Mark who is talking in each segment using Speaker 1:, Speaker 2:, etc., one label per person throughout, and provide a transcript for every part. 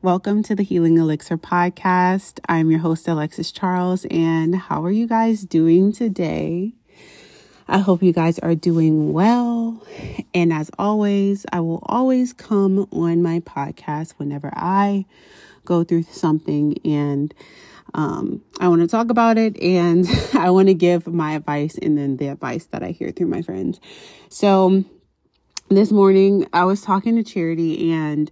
Speaker 1: Welcome to the Healing Elixir podcast. I'm your host, Alexis Charles, and how are you guys doing today? I hope you guys are doing well. And as always, I will always come on my podcast whenever I go through something and um, I want to talk about it and I want to give my advice and then the advice that I hear through my friends. So this morning I was talking to Charity and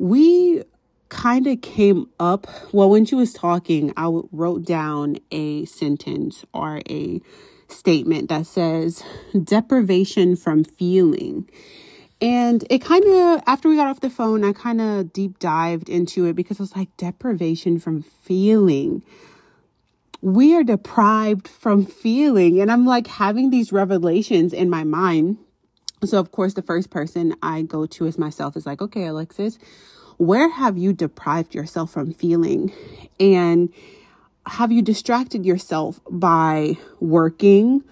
Speaker 1: we kind of came up well when she was talking i wrote down a sentence or a statement that says deprivation from feeling. And it kind of after we got off the phone i kind of deep dived into it because it was like deprivation from feeling. We are deprived from feeling. And i'm like having these revelations in my mind so, of course, the first person I go to is myself is like, okay, Alexis, where have you deprived yourself from feeling? And have you distracted yourself by working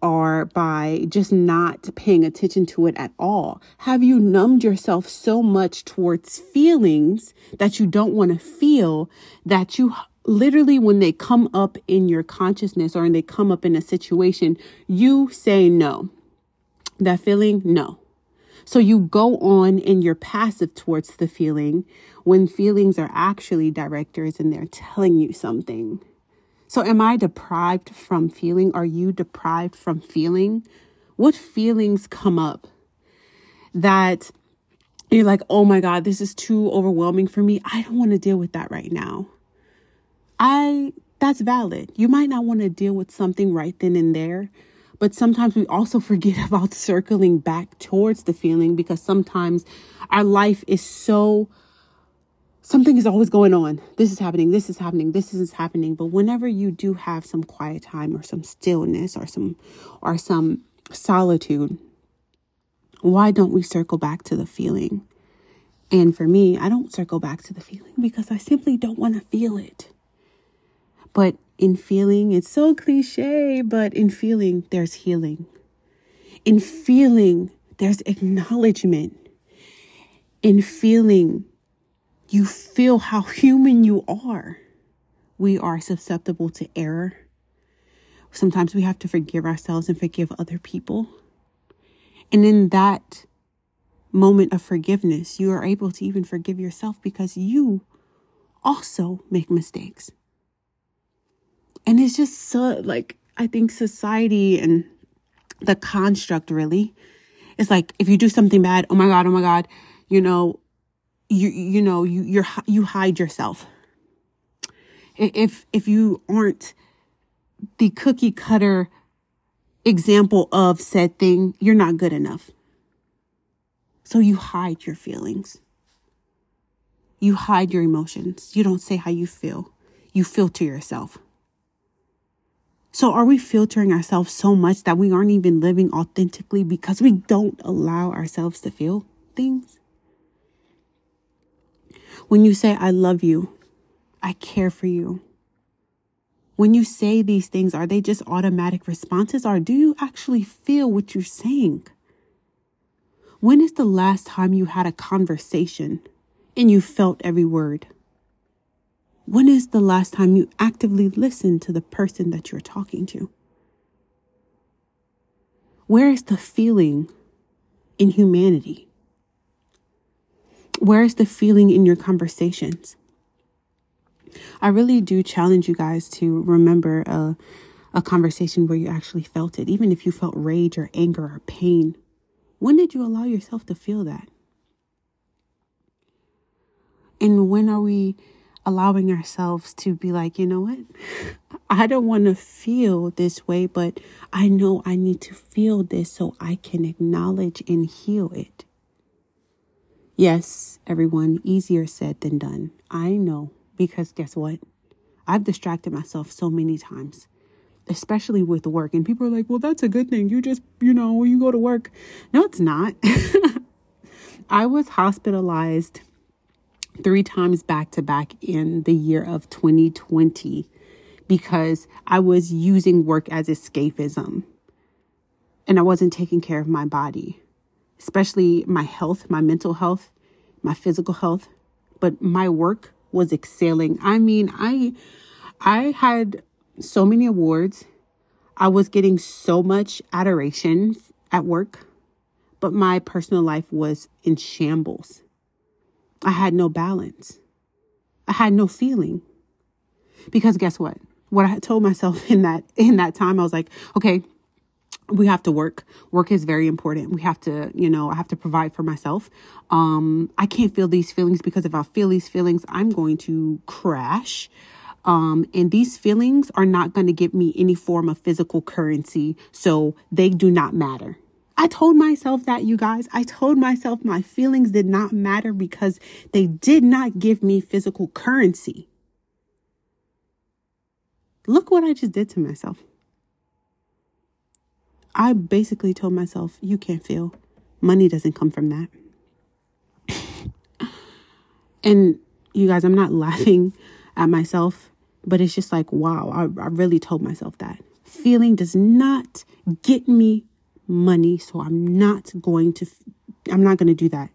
Speaker 1: or by just not paying attention to it at all? Have you numbed yourself so much towards feelings that you don't want to feel that you literally, when they come up in your consciousness or when they come up in a situation, you say no that feeling? No. So you go on and you're passive towards the feeling when feelings are actually directors and they're telling you something. So am I deprived from feeling? Are you deprived from feeling? What feelings come up that you're like, oh my God, this is too overwhelming for me. I don't want to deal with that right now. I, that's valid. You might not want to deal with something right then and there, but sometimes we also forget about circling back towards the feeling because sometimes our life is so something is always going on. This is happening, this is happening, this is happening. But whenever you do have some quiet time or some stillness or some or some solitude, why don't we circle back to the feeling? And for me, I don't circle back to the feeling because I simply don't want to feel it. But in feeling, it's so cliche, but in feeling, there's healing. In feeling, there's acknowledgement. In feeling, you feel how human you are. We are susceptible to error. Sometimes we have to forgive ourselves and forgive other people. And in that moment of forgiveness, you are able to even forgive yourself because you also make mistakes. And it's just so like I think society and the construct really is like if you do something bad, oh my god, oh my god, you know, you you know, you you're you hide yourself. If if you aren't the cookie cutter example of said thing, you're not good enough. So you hide your feelings. You hide your emotions. You don't say how you feel. You filter yourself. So are we filtering ourselves so much that we aren't even living authentically because we don't allow ourselves to feel things? When you say, I love you, I care for you. When you say these things, are they just automatic responses or do you actually feel what you're saying? When is the last time you had a conversation and you felt every word? When is the last time you actively listened to the person that you're talking to? Where is the feeling in humanity? Where is the feeling in your conversations? I really do challenge you guys to remember a, a conversation where you actually felt it, even if you felt rage or anger or pain. When did you allow yourself to feel that? And when are we allowing ourselves to be like, you know what? I don't want to feel this way, but I know I need to feel this so I can acknowledge and heal it. Yes, everyone, easier said than done. I know because guess what? I've distracted myself so many times, especially with work. And people are like, well, that's a good thing. You just, you know, you go to work. No, it's not. I was hospitalized three times back to back in the year of 2020 because I was using work as escapism and I wasn't taking care of my body, especially my health, my mental health, my physical health, but my work was excelling. I mean, I I had so many awards. I was getting so much adoration at work, but my personal life was in shambles. I had no balance. I had no feeling. Because guess what? What I told myself in that in that time, I was like, okay, we have to work. Work is very important. We have to, you know, I have to provide for myself. Um, I can't feel these feelings because if I feel these feelings, I'm going to crash. Um, and these feelings are not going to give me any form of physical currency. So they do not matter. I told myself that, you guys. I told myself my feelings did not matter because they did not give me physical currency. Look what I just did to myself. I basically told myself, you can't feel. Money doesn't come from that. and you guys, I'm not laughing at myself, but it's just like, wow, I, I really told myself that. Feeling does not get me money, so I'm not going to, I'm not going to do that.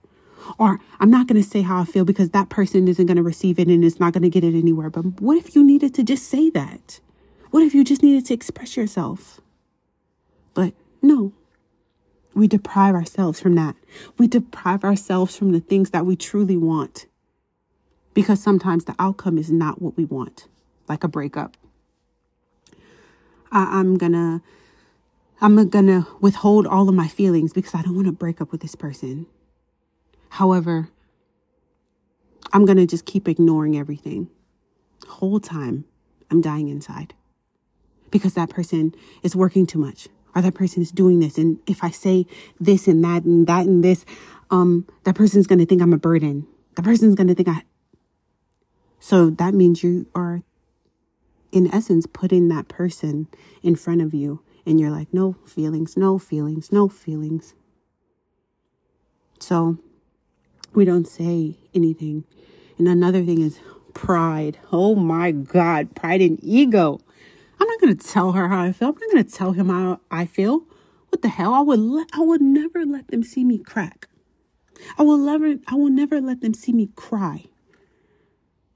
Speaker 1: Or I'm not going to say how I feel because that person isn't going to receive it and it's not going to get it anywhere. But what if you needed to just say that? What if you just needed to express yourself? But no, we deprive ourselves from that. We deprive ourselves from the things that we truly want because sometimes the outcome is not what we want, like a breakup. I, I'm gonna, I'm gonna withhold all of my feelings because I don't want to break up with this person. However, I'm gonna just keep ignoring everything. Whole time, I'm dying inside because that person is working too much or that person is doing this. And if I say this and that and that and this, um, that person's going to think I'm a burden. The person's going to think I. So that means you are, in essence, putting that person in front of you. And you're like, no feelings, no feelings, no feelings. So we don't say anything. And another thing is pride. Oh my God, pride and ego. I'm not going to tell her how I feel. I'm not going to tell him how I feel. What the hell? I would let, I would never let them see me crack. I will never I will never let them see me cry.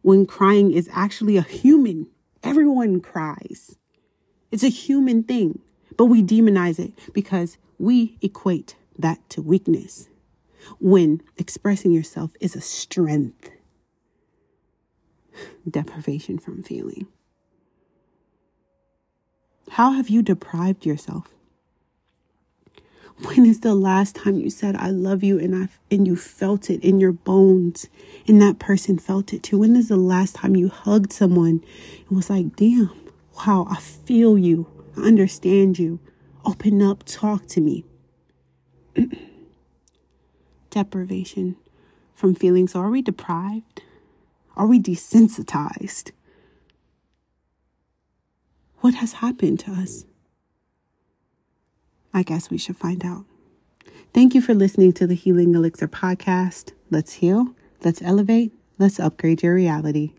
Speaker 1: When crying is actually a human. Everyone cries. It's a human thing, but we demonize it because we equate that to weakness. When expressing yourself is a strength. Deprivation from feeling. How have you deprived yourself? When is the last time you said I love you and I and you felt it in your bones and that person felt it too? When is the last time you hugged someone and was like, "Damn, wow, I feel you. I understand you. Open up, talk to me." Deprivation from feelings. Are we deprived? Are we desensitized? What has happened to us? I guess we should find out. Thank you for listening to the Healing Elixir podcast. Let's heal, let's elevate, let's upgrade your reality.